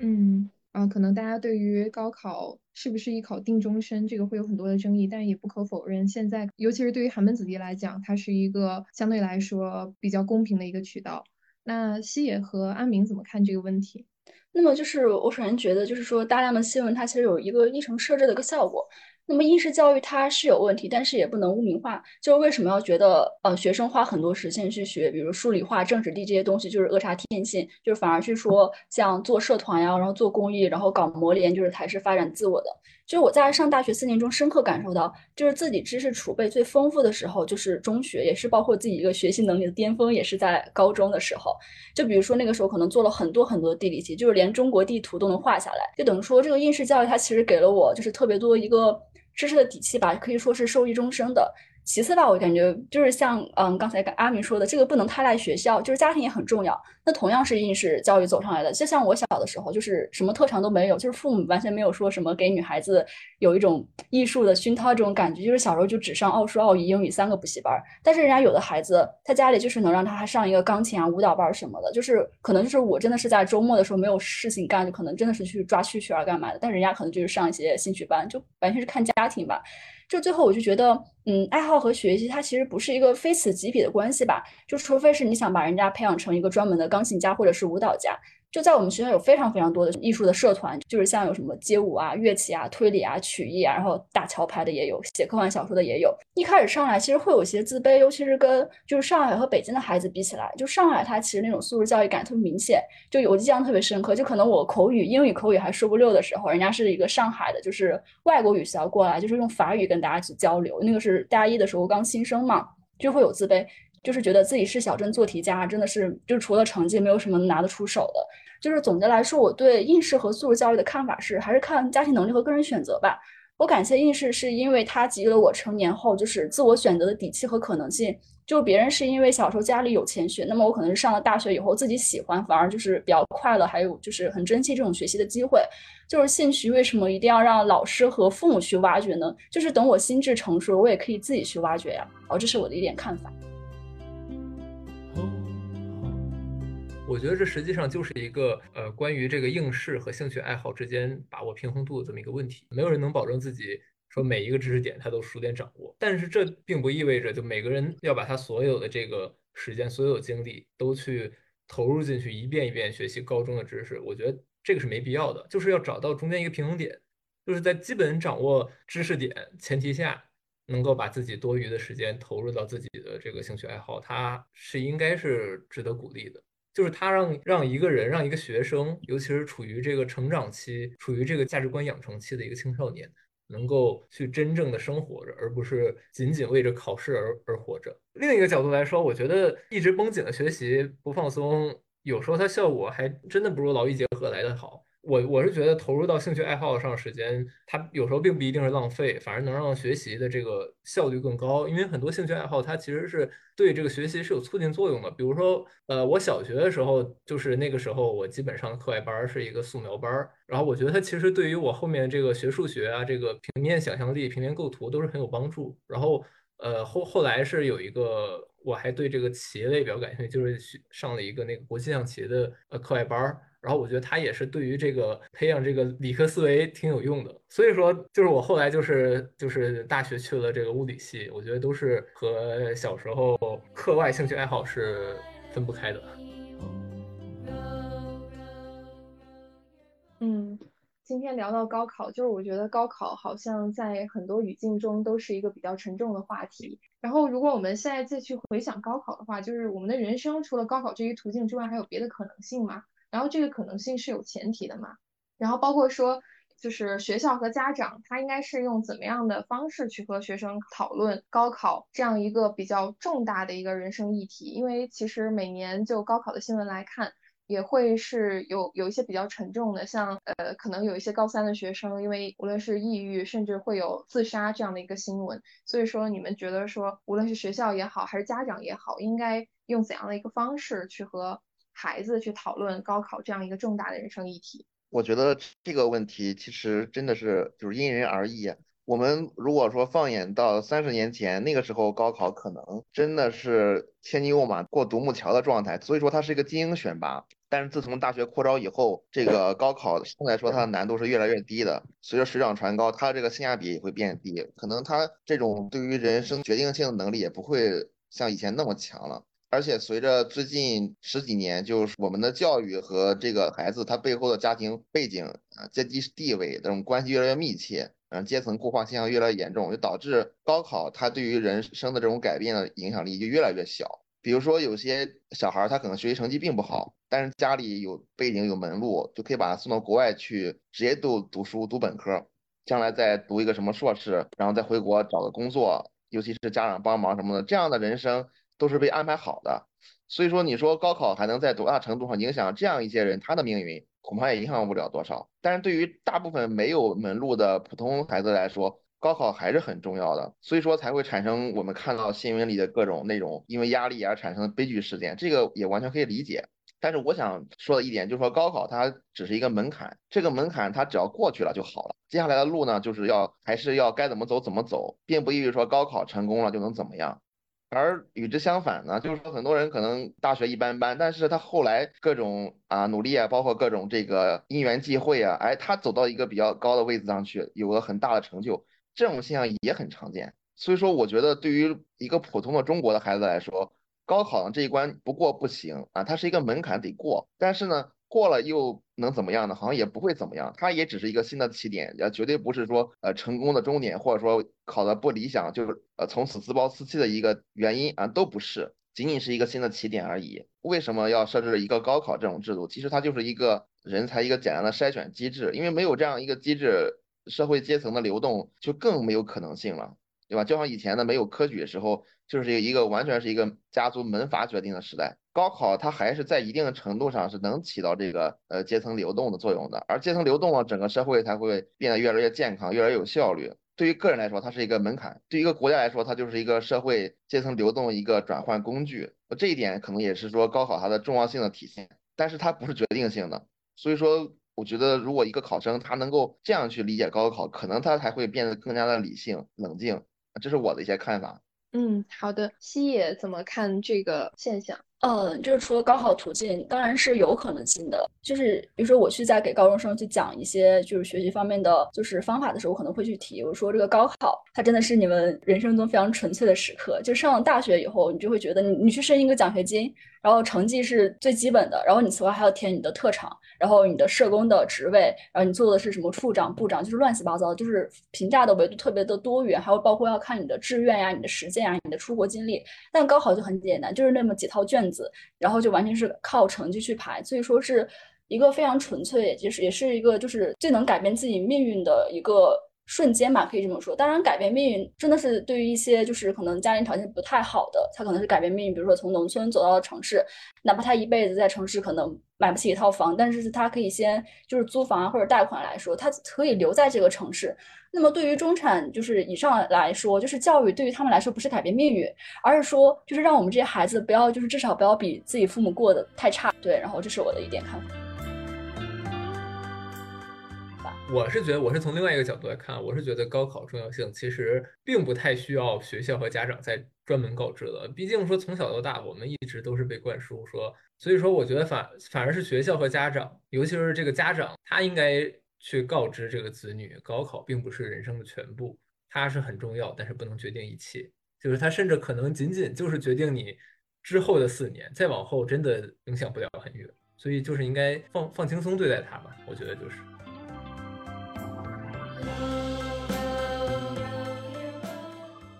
嗯，啊，可能大家对于高考是不是一考定终身这个会有很多的争议，但也不可否认，现在尤其是对于寒门子弟来讲，它是一个相对来说比较公平的一个渠道。那西野和阿明怎么看这个问题？那么就是我首先觉得，就是说大量的新闻它其实有一个议程设置的一个效果。那么应试教育它是有问题，但是也不能污名化。就是为什么要觉得呃学生花很多时间去学，比如数理化、政治地这些东西就是扼杀天性，就是反而去说 像做社团呀，然后做公益，然后搞模联，就是才是发展自我的。就是我在上大学四年中深刻感受到，就是自己知识储备最丰富的时候就是中学，也是包括自己一个学习能力的巅峰，也是在高中的时候。就比如说那个时候可能做了很多很多地理题，就是连中国地图都能画下来。就等于说这个应试教育它其实给了我就是特别多一个。知识的底气吧，可以说是受益终生的。其次吧，我感觉就是像嗯刚才阿明说的，这个不能太赖学校，就是家庭也很重要。那同样是应试教育走上来的，就像我小的时候，就是什么特长都没有，就是父母完全没有说什么给女孩子有一种艺术的熏陶这种感觉，就是小时候就只上奥数、奥语、英语三个补习班。但是人家有的孩子，他家里就是能让他上一个钢琴啊、舞蹈班什么的，就是可能就是我真的是在周末的时候没有事情干，就可能真的是去抓蛐蛐儿干嘛的。但人家可能就是上一些兴趣班，就完全是看家庭吧。就最后我就觉得，嗯，爱好和学习它其实不是一个非此即彼的关系吧？就除非是你想把人家培养成一个专门的钢琴家或者是舞蹈家。就在我们学校有非常非常多的艺术的社团，就是像有什么街舞啊、乐器啊、推理啊、曲艺啊，然后大桥牌的也有，写科幻小说的也有。一开始上来其实会有些自卑，尤其是跟就是上海和北京的孩子比起来，就上海它其实那种素质教育感特别明显，就有印象特别深刻。就可能我口语英语口语还说不溜的时候，人家是一个上海的，就是外国语学校过来，就是用法语跟大家去交流。那个是大一的时候刚新生嘛，就会有自卑。就是觉得自己是小镇做题家，真的是就除了成绩没有什么拿得出手的。就是总结来说，我对应试和素质教育的看法是，还是看家庭能力和个人选择吧。我感谢应试，是因为它给予了我成年后就是自我选择的底气和可能性。就别人是因为小时候家里有钱学，那么我可能是上了大学以后自己喜欢，反而就是比较快乐，还有就是很珍惜这种学习的机会。就是兴趣为什么一定要让老师和父母去挖掘呢？就是等我心智成熟，我也可以自己去挖掘呀。好，这是我的一点看法。我觉得这实际上就是一个呃，关于这个应试和兴趣爱好之间把握平衡度的这么一个问题。没有人能保证自己说每一个知识点他都熟练掌握，但是这并不意味着就每个人要把他所有的这个时间、所有精力都去投入进去，一遍一遍学习高中的知识。我觉得这个是没必要的，就是要找到中间一个平衡点，就是在基本掌握知识点前提下，能够把自己多余的时间投入到自己的这个兴趣爱好，它是应该是值得鼓励的。就是他让让一个人，让一个学生，尤其是处于这个成长期、处于这个价值观养成期的一个青少年，能够去真正的生活着，而不是仅仅为着考试而而活着。另一个角度来说，我觉得一直绷紧的学习不放松，有时候它效果还真的不如劳逸结合来的好。我我是觉得投入到兴趣爱好上时间，它有时候并不一定是浪费，反而能让学习的这个效率更高。因为很多兴趣爱好它其实是对这个学习是有促进作用的。比如说，呃，我小学的时候，就是那个时候我基本上的课外班是一个素描班，然后我觉得它其实对于我后面这个学数学啊，这个平面想象力、平面构图都是很有帮助。然后，呃，后后来是有一个，我还对这个企业类比较感兴趣，就是上了一个那个国际象棋的呃课外班儿。然后我觉得他也是对于这个培养这个理科思维挺有用的，所以说就是我后来就是就是大学去了这个物理系，我觉得都是和小时候课外兴趣爱好是分不开的。嗯，今天聊到高考，就是我觉得高考好像在很多语境中都是一个比较沉重的话题。然后，如果我们现在再去回想高考的话，就是我们的人生除了高考这一途径之外，还有别的可能性吗？然后这个可能性是有前提的嘛？然后包括说，就是学校和家长他应该是用怎么样的方式去和学生讨论高考这样一个比较重大的一个人生议题？因为其实每年就高考的新闻来看。也会是有有一些比较沉重的，像呃，可能有一些高三的学生，因为无论是抑郁，甚至会有自杀这样的一个新闻。所以说，你们觉得说，无论是学校也好，还是家长也好，应该用怎样的一个方式去和孩子去讨论高考这样一个重大的人生议题？我觉得这个问题其实真的是就是因人而异。我们如果说放眼到三十年前，那个时候高考可能真的是千军万马过独木桥的状态，所以说它是一个精英选拔。但是自从大学扩招以后，这个高考相对来说它的难度是越来越低的。随着水涨船高，它这个性价比也会变低，可能它这种对于人生决定性的能力也不会像以前那么强了。而且随着最近十几年，就是我们的教育和这个孩子他背后的家庭背景啊、阶级地位这种关系越来越密切，嗯，阶层固化现象越来越严重，就导致高考它对于人生的这种改变的影响力就越来越小。比如说，有些小孩他可能学习成绩并不好，但是家里有背景有门路，就可以把他送到国外去，直接读读书读本科，将来再读一个什么硕士，然后再回国找个工作，尤其是家长帮忙什么的，这样的人生都是被安排好的。所以说，你说高考还能在多大程度上影响这样一些人他的命运，恐怕也影响不了多少。但是对于大部分没有门路的普通孩子来说，高考还是很重要的，所以说才会产生我们看到新闻里的各种那种因为压力而产生的悲剧事件，这个也完全可以理解。但是我想说的一点就是说，高考它只是一个门槛，这个门槛它只要过去了就好了。接下来的路呢，就是要还是要该怎么走怎么走，并不意味着说高考成功了就能怎么样。而与之相反呢，就是说很多人可能大学一般般，但是他后来各种啊努力啊，包括各种这个因缘际会啊，哎，他走到一个比较高的位置上去，有了很大的成就。这种现象也很常见，所以说我觉得对于一个普通的中国的孩子来说，高考呢这一关不过不行啊，它是一个门槛得过，但是呢，过了又能怎么样呢？好像也不会怎么样，它也只是一个新的起点，也绝对不是说呃成功的终点，或者说考的不理想就是呃从此自暴自弃的一个原因啊，都不是，仅仅是一个新的起点而已。为什么要设置一个高考这种制度？其实它就是一个人才一个简单的筛选机制，因为没有这样一个机制。社会阶层的流动就更没有可能性了，对吧？就像以前的没有科举的时候，就是一个完全是一个家族门阀决定的时代。高考它还是在一定程度上是能起到这个呃阶层流动的作用的，而阶层流动了，整个社会才会变得越来越健康，越来越有效率。对于个人来说，它是一个门槛；对于一个国家来说，它就是一个社会阶层流动一个转换工具。这一点可能也是说高考它的重要性的体现，但是它不是决定性的。所以说。我觉得，如果一个考生他能够这样去理解高考，可能他才会变得更加的理性、冷静。这是我的一些看法。嗯，好的。西野怎么看这个现象？嗯，就是除了高考途径，当然是有可能性的。就是比如说，我去在给高中生去讲一些就是学习方面的就是方法的时候，我可能会去提，我说这个高考它真的是你们人生中非常纯粹的时刻。就上了大学以后，你就会觉得你你去申一个奖学金。然后成绩是最基本的，然后你此外还要填你的特长，然后你的社工的职位，然后你做的是什么处长、部长，就是乱七八糟，就是评价的维度特别的多元，还有包括要看你的志愿呀、你的实践呀、你的出国经历。但高考就很简单，就是那么几套卷子，然后就完全是靠成绩去排，所以说是一个非常纯粹，就是也是一个就是最能改变自己命运的一个。瞬间嘛，可以这么说。当然，改变命运真的是对于一些就是可能家庭条件不太好的，他可能是改变命运。比如说从农村走到了城市，哪怕他一辈子在城市可能买不起一套房，但是他可以先就是租房啊或者贷款来说，他可以留在这个城市。那么对于中产就是以上来说，就是教育对于他们来说不是改变命运，而是说就是让我们这些孩子不要就是至少不要比自己父母过得太差。对，然后这是我的一点看法。我是觉得，我是从另外一个角度来看，我是觉得高考重要性其实并不太需要学校和家长再专门告知了。毕竟说从小到大，我们一直都是被灌输说，所以说我觉得反反而是学校和家长，尤其是这个家长，他应该去告知这个子女，高考并不是人生的全部，它是很重要，但是不能决定一切。就是它甚至可能仅仅就是决定你之后的四年，再往后真的影响不了很远。所以就是应该放放轻松对待它吧，我觉得就是。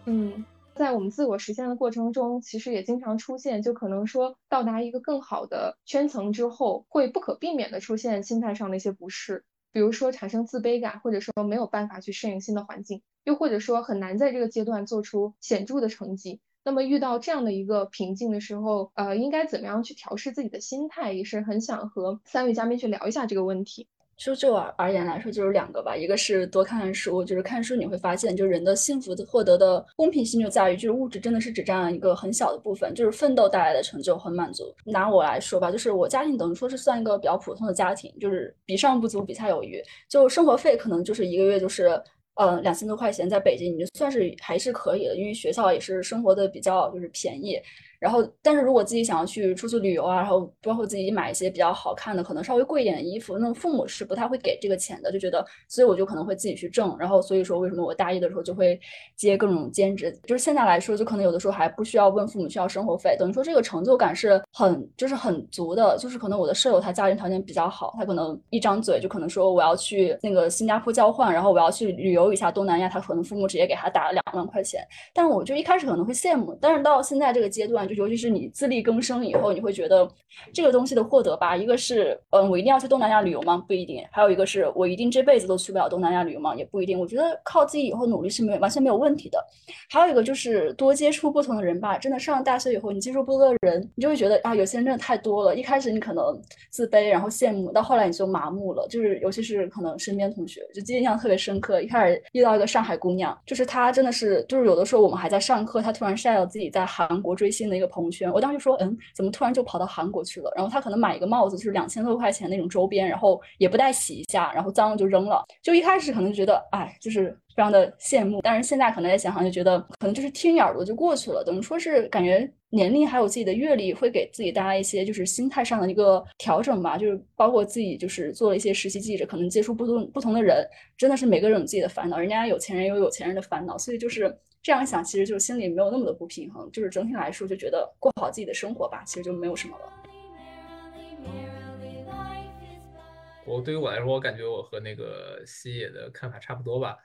嗯，在我们自我实现的过程中，其实也经常出现，就可能说到达一个更好的圈层之后，会不可避免的出现心态上的一些不适，比如说产生自卑感，或者说没有办法去适应新的环境，又或者说很难在这个阶段做出显著的成绩。那么遇到这样的一个瓶颈的时候，呃，应该怎么样去调试自己的心态？也是很想和三位嘉宾去聊一下这个问题。就就我而言来说，就是两个吧，一个是多看看书，就是看书你会发现，就是人的幸福的获得的公平性就在于，就是物质真的是只占了一个很小的部分，就是奋斗带来的成就很满足。拿我来说吧，就是我家庭等于说是算一个比较普通的家庭，就是比上不足，比下有余，就生活费可能就是一个月就是。呃，两千多块钱在北京，你就算是还是可以的，因为学校也是生活的比较就是便宜。然后，但是如果自己想要去出去旅游啊，然后包括自己买一些比较好看的，可能稍微贵一点的衣服，那父母是不太会给这个钱的，就觉得，所以我就可能会自己去挣。然后，所以说为什么我大一的时候就会接各种兼职，就是现在来说，就可能有的时候还不需要问父母需要生活费，等于说这个成就感是很就是很足的。就是可能我的舍友他家庭条件比较好，他可能一张嘴就可能说我要去那个新加坡交换，然后我要去旅游一下东南亚，他可能父母直接给他打了两万块钱。但我就一开始可能会羡慕，但是到现在这个阶段。就尤其是你自力更生以后，你会觉得这个东西的获得吧，一个是，嗯，我一定要去东南亚旅游吗？不一定。还有一个是我一定这辈子都去不了东南亚旅游吗？也不一定。我觉得靠自己以后努力是没有完全没有问题的。还有一个就是多接触不同的人吧。真的上了大学以后，你接触不多的人，你就会觉得啊，有些人真的太多了。一开始你可能自卑，然后羡慕，到后来你就麻木了。就是尤其是可能身边同学，就记忆印象特别深刻。一开始遇到一个上海姑娘，就是她真的是，就是有的时候我们还在上课，她突然晒到自己在韩国追星的。一个朋友圈，我当时说，嗯，怎么突然就跑到韩国去了？然后他可能买一个帽子，就是两千多块钱那种周边，然后也不带洗一下，然后脏了就扔了。就一开始可能觉得，哎，就是非常的羡慕，但是现在可能再想想，就觉得可能就是听一耳朵就过去了。等于说是感觉年龄还有自己的阅历，会给自己带来一些就是心态上的一个调整吧。就是包括自己就是做了一些实习记者，可能接触不同不同的人，真的是每个人有自己的烦恼，人家有钱人也有有钱人的烦恼，所以就是。这样想，其实就心里没有那么的不平衡，就是整体来说就觉得过好自己的生活吧，其实就没有什么了。我对于我来说，我感觉我和那个西野的看法差不多吧。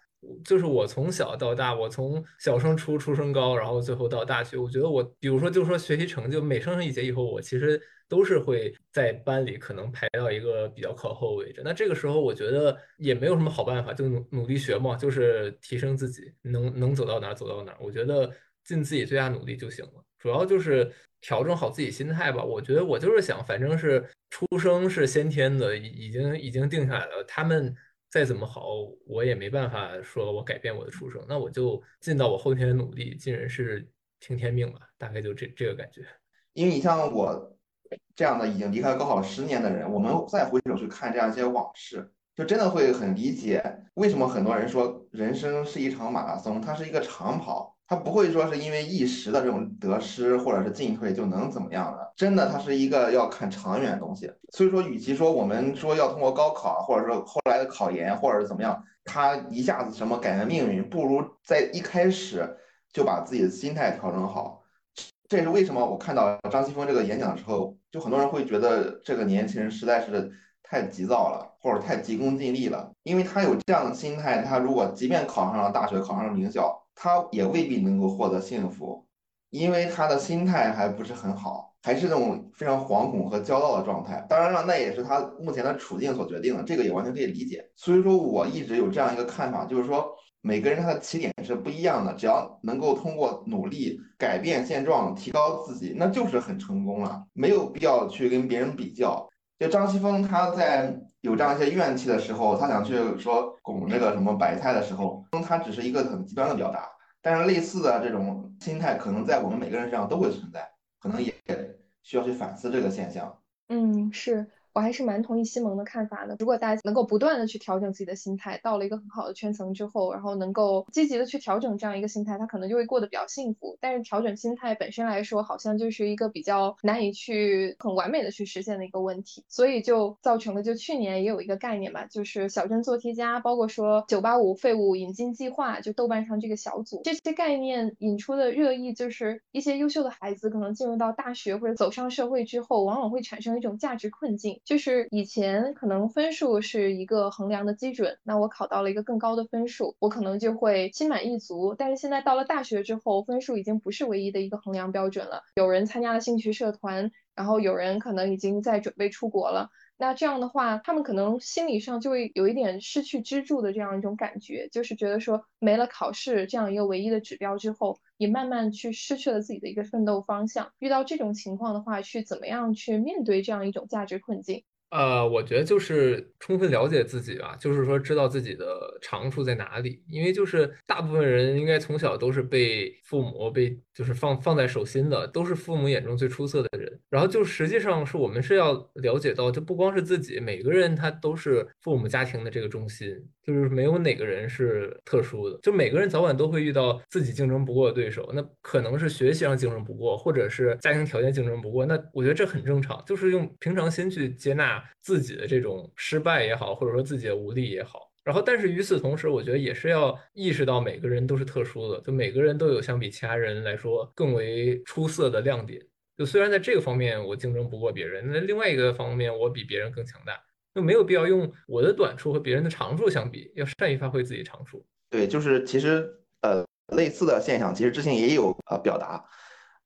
就是我从小到大，我从小升初、初升高，然后最后到大学，我觉得我，比如说，就是说学习成绩，每升上一节以后，我其实都是会在班里可能排到一个比较靠后位置。那这个时候，我觉得也没有什么好办法，就努努力学嘛，就是提升自己，能能走到哪儿走到哪儿。我觉得尽自己最大努力就行了，主要就是调整好自己心态吧。我觉得我就是想，反正是出生是先天的，已经已经定下来了，他们。再怎么好，我也没办法说我改变我的出生，那我就尽到我后天的努力，尽人事听天命吧，大概就这这个感觉。因为你像我这样的已经离开高考十年的人，我们再回首去看这样一些往事，就真的会很理解为什么很多人说人生是一场马拉松，它是一个长跑。他不会说是因为一时的这种得失或者是进退就能怎么样的，真的，它是一个要看长远的东西。所以说，与其说我们说要通过高考，或者说后来的考研，或者是怎么样，他一下子什么改变命运，不如在一开始就把自己的心态调整好。这也是为什么我看到张西峰这个演讲的时候，就很多人会觉得这个年轻人实在是太急躁了，或者太急功近利了，因为他有这样的心态，他如果即便考上了大学，考上了名校。他也未必能够获得幸福，因为他的心态还不是很好，还是那种非常惶恐和焦躁的状态。当然了，那也是他目前的处境所决定的，这个也完全可以理解。所以说，我一直有这样一个看法，就是说每个人他的起点是不一样的，只要能够通过努力改变现状，提高自己，那就是很成功了，没有必要去跟别人比较。就张西峰他在。有这样一些怨气的时候，他想去说拱那个什么白菜的时候，他只是一个很极端的表达。但是类似的这种心态，可能在我们每个人身上都会存在，可能也需要去反思这个现象。嗯，是。我还是蛮同意西蒙的看法的。如果大家能够不断的去调整自己的心态，到了一个很好的圈层之后，然后能够积极的去调整这样一个心态，他可能就会过得比较幸福。但是调整心态本身来说，好像就是一个比较难以去很完美的去实现的一个问题，所以就造成了就去年也有一个概念吧，就是小镇做题家，包括说九八五废物引进计划，就豆瓣上这个小组，这些概念引出的热议，就是一些优秀的孩子可能进入到大学或者走上社会之后，往往会产生一种价值困境，就是以前可能分数是一个衡量的基准，那我考到了一个更高的分数，我可能就会心满意足。但是现在到了大学之后，分数已经不是唯一的一个衡量标准了。有人参加了兴趣社团，然后有人可能已经在准备出国了。那这样的话，他们可能心理上就会有一点失去支柱的这样一种感觉，就是觉得说没了考试这样一个唯一的指标之后，也慢慢去失去了自己的一个奋斗方向。遇到这种情况的话，去怎么样去面对这样一种价值困境？呃，我觉得就是充分了解自己吧，就是说知道自己的长处在哪里。因为就是大部分人应该从小都是被父母被就是放放在手心的，都是父母眼中最出色的人。然后就实际上是我们是要了解到，就不光是自己，每个人他都是父母家庭的这个中心，就是没有哪个人是特殊的。就每个人早晚都会遇到自己竞争不过的对手，那可能是学习上竞争不过，或者是家庭条件竞争不过。那我觉得这很正常，就是用平常心去接纳。自己的这种失败也好，或者说自己的无力也好，然后但是与此同时，我觉得也是要意识到每个人都是特殊的，就每个人都有相比其他人来说更为出色的亮点。就虽然在这个方面我竞争不过别人，那另外一个方面我比别人更强大，就没有必要用我的短处和别人的长处相比，要善于发挥自己长处。对，就是其实呃类似的现象，其实之前也有呃表达。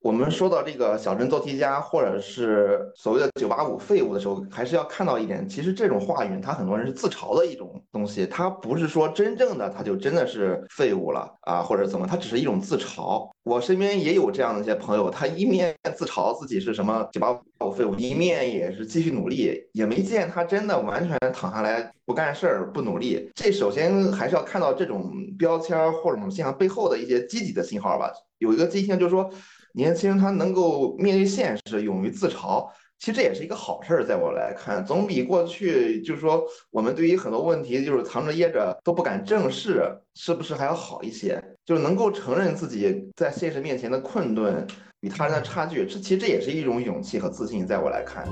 我们说到这个小镇做题家，或者是所谓的九八五废物的时候，还是要看到一点，其实这种话语，他很多人是自嘲的一种东西，他不是说真正的他就真的是废物了啊，或者怎么，他只是一种自嘲。我身边也有这样的一些朋友，他一面自嘲自己是什么九八五废物，一面也是继续努力，也没见他真的完全躺下来不干事儿、不努力。这首先还是要看到这种标签或者什么现象背后的一些积极的信号吧。有一个积极性就是说。年轻人他能够面对现实，勇于自嘲，其实这也是一个好事儿。在我来看，总比过去就是说我们对于很多问题就是藏着掖着都不敢正视，是不是还要好一些？就是能够承认自己在现实面前的困顿与他人的差距，这其实这也是一种勇气和自信。在我来看，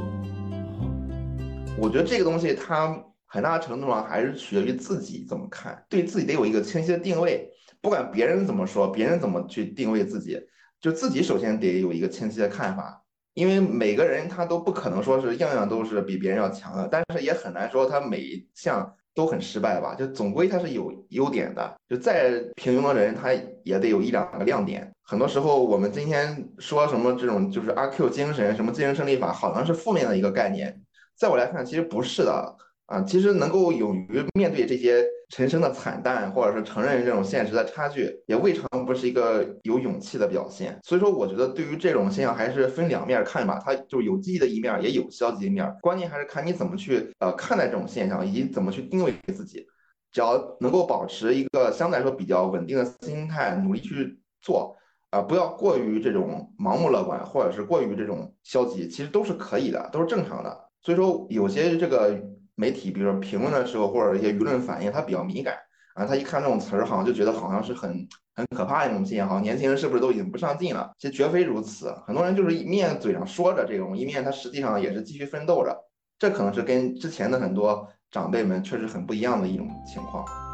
我觉得这个东西它很大程度上还是取决于自己怎么看，对自己得有一个清晰的定位。不管别人怎么说，别人怎么去定位自己。就自己首先得有一个清晰的看法，因为每个人他都不可能说是样样都是比别人要强的，但是也很难说他每一项都很失败吧。就总归他是有优点的，就再平庸的人他也得有一两个亮点。很多时候我们今天说什么这种就是阿 Q 精神，什么竞争胜利法，好像是负面的一个概念，在我来看其实不是的。啊，其实能够勇于面对这些陈生的惨淡，或者是承认这种现实的差距，也未尝不是一个有勇气的表现。所以说，我觉得对于这种现象，还是分两面看吧。它就有积极的一面，也有消极一面。关键还是看你怎么去呃看待这种现象，以及怎么去定位自己。只要能够保持一个相对来说比较稳定的心态，努力去做，啊，不要过于这种盲目乐观，或者是过于这种消极，其实都是可以的，都是正常的。所以说，有些这个。媒体，比如说评论的时候，或者一些舆论反应，他比较敏感啊，他一看这种词儿，好像就觉得好像是很很可怕一种现象，好像年轻人是不是都已经不上进了？其实绝非如此，很多人就是一面嘴上说着这种，一面他实际上也是继续奋斗着，这可能是跟之前的很多长辈们确实很不一样的一种情况。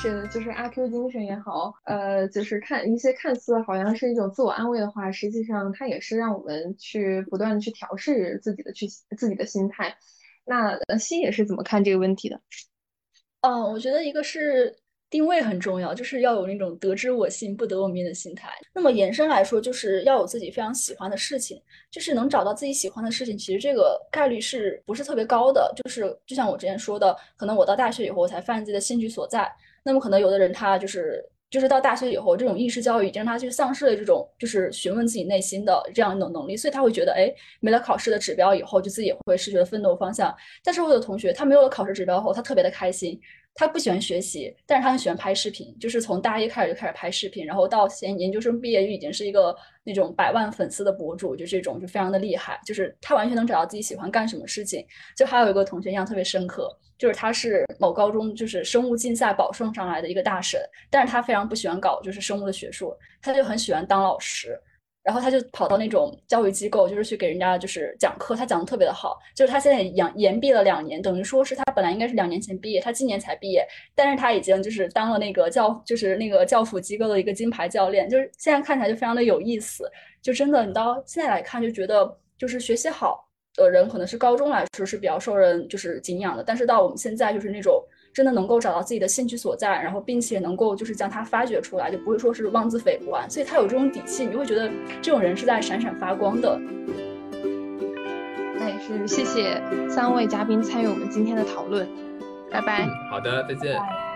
是的，就是阿 Q 精神也好，呃，就是看一些看似好像是一种自我安慰的话，实际上它也是让我们去不断的去调试自己的去自己的心态。那呃，西野是怎么看这个问题的？嗯，我觉得一个是定位很重要，就是要有那种得之我幸，不得我命的心态。那么延伸来说，就是要有自己非常喜欢的事情，就是能找到自己喜欢的事情，其实这个概率是不是特别高的？就是就像我之前说的，可能我到大学以后，我才发现自己的兴趣所在。那么可能有的人他就是就是到大学以后，这种应试教育已经让他去丧失了这种就是询问自己内心的这样一种能力，所以他会觉得，哎，没了考试的指标以后，就自己也会失去了奋斗方向。但是我的同学，他没有了考试指标后，他特别的开心，他不喜欢学习，但是他很喜欢拍视频，就是从大一开始就开始拍视频，然后到现研究生毕业就已经是一个那种百万粉丝的博主，就这种就非常的厉害，就是他完全能找到自己喜欢干什么事情。就还有一个同学印象特别深刻，就是他是某高中就是生物竞赛保送上来的一个大神，但是他非常不喜欢搞就是生物的学术，他就很喜欢当老师。然后他就跑到那种教育机构，就是去给人家就是讲课，他讲的特别的好。就是他现在延延毕了两年，等于说是他本来应该是两年前毕业，他今年才毕业，但是他已经就是当了那个教，就是那个教辅机构的一个金牌教练。就是现在看起来就非常的有意思，就真的你到现在来看就觉得，就是学习好的人可能是高中来说是比较受人就是敬仰的，但是到我们现在就是那种。真的能够找到自己的兴趣所在，然后并且能够就是将它发掘出来，就不会说是妄自菲薄啊，所以他有这种底气，你就会觉得这种人是在闪闪发光的。那也是谢谢三位嘉宾参与我们今天的讨论，拜拜。好的，再见。